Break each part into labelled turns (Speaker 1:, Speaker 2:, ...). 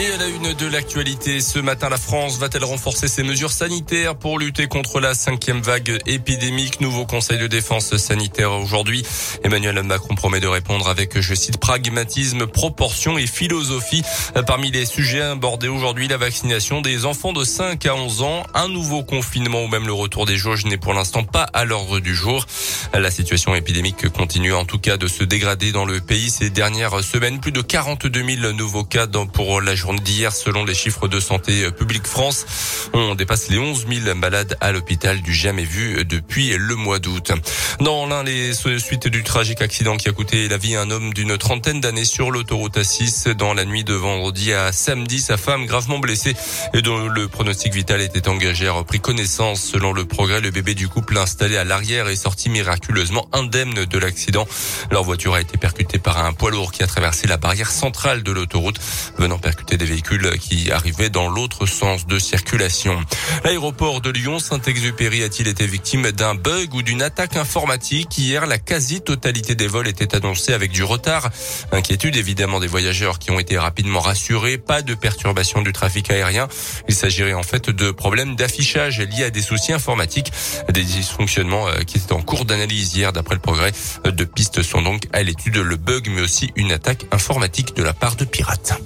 Speaker 1: Et à la une de l'actualité, ce matin, la France va-t-elle renforcer ses mesures sanitaires pour lutter contre la cinquième vague épidémique? Nouveau conseil de défense sanitaire aujourd'hui. Emmanuel Macron promet de répondre avec, je cite, pragmatisme, proportion et philosophie. Parmi les sujets abordés aujourd'hui, la vaccination des enfants de 5 à 11 ans, un nouveau confinement ou même le retour des jauges n'est pour l'instant pas à l'ordre du jour. La situation épidémique continue en tout cas de se dégrader dans le pays ces dernières semaines. Plus de 42 000 nouveaux cas pour la journée d'hier, selon les chiffres de Santé publique France, on dépasse les 11 000 malades à l'hôpital du jamais vu depuis le mois d'août. Dans l'un, les suites du tragique accident qui a coûté la vie à un homme d'une trentaine d'années sur l'autoroute A6 dans la nuit de vendredi à samedi, sa femme gravement blessée et dont le pronostic vital était engagé a repris connaissance. Selon le progrès, le bébé du couple installé à l'arrière est sorti miraculeusement indemne de l'accident. Leur voiture a été percutée par un poids lourd qui a traversé la barrière centrale de l'autoroute, venant percuter des véhicules qui arrivaient dans l'autre sens de circulation. L'aéroport de Lyon, Saint-Exupéry a-t-il été victime d'un bug ou d'une attaque informatique Hier, la quasi-totalité des vols était annoncée avec du retard. Inquiétude évidemment des voyageurs qui ont été rapidement rassurés. Pas de perturbation du trafic aérien. Il s'agirait en fait de problèmes d'affichage liés à des soucis informatiques, des dysfonctionnements euh, qui étaient en cours d'analyse hier d'après le progrès. Deux pistes sont donc à l'étude, le bug mais aussi une attaque informatique de la part de pirates.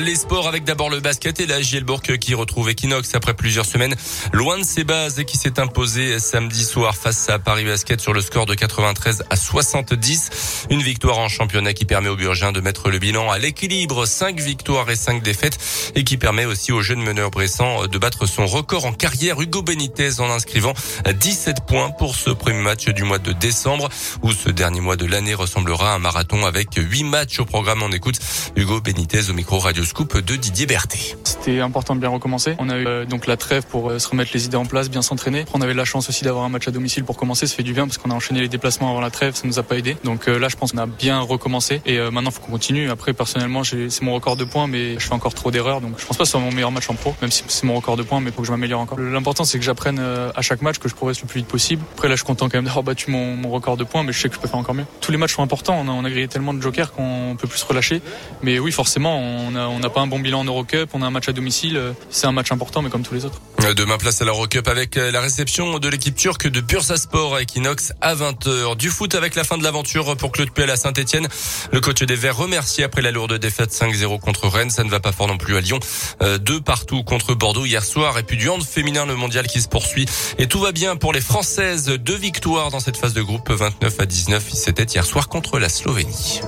Speaker 1: Les sports avec d'abord le basket et la Gielbourg qui retrouve Equinox après plusieurs semaines loin de ses bases et qui s'est imposé samedi soir face à Paris Basket sur le score de 93 à 70. Une victoire en championnat qui permet aux Burgiens de mettre le bilan à l'équilibre. 5 victoires et 5 défaites et qui permet aussi au jeune meneur Bressan de battre son record en carrière Hugo Benitez en inscrivant 17 points pour ce premier match du mois de décembre où ce dernier mois de l'année ressemblera à un marathon avec 8 matchs au programme. On écoute Hugo Benitez au micro radio scoop de Didier Berthet.
Speaker 2: C'était important de bien recommencer. On a eu euh, donc la trêve pour euh, se remettre les idées en place, bien s'entraîner. On avait la chance aussi d'avoir un match à domicile pour commencer, ça fait du bien parce qu'on a enchaîné les déplacements avant la trêve, ça nous a pas aidé. Donc euh, là, je pense qu'on a bien recommencé et maintenant, faut qu'on continue. Après, personnellement, c'est mon record de points, mais je fais encore trop d'erreurs, donc je pense pas que ce soit mon meilleur match en pro, même si c'est mon record de points, mais faut que je m'améliore encore. L'important, c'est que j'apprenne à chaque match que je progresse le plus vite possible. Après, là, je suis content quand même d'avoir battu mon, record de points, mais je sais que je peux faire encore mieux. Tous les matchs sont importants. On a, on a grillé tellement de jokers qu'on peut plus se relâcher. Mais oui, forcément, on n'a on a pas un bon bilan Eurocup, on a un match à domicile, c'est un match important mais comme tous les autres.
Speaker 1: Demain place à l'Eurocup avec la réception de l'équipe turque de Bursaspor à Equinox à 20h. Du foot avec la fin de l'aventure pour Claude Puel à Saint-Etienne. Le coach des Verts remercie après la lourde défaite 5-0 contre Rennes. Ça ne va pas fort non plus à Lyon. Euh, deux partout contre Bordeaux hier soir et puis du hand féminin le mondial qui se poursuit. Et tout va bien pour les Françaises. Deux victoires dans cette phase de groupe 29 à 19. C'était hier soir contre la Slovénie.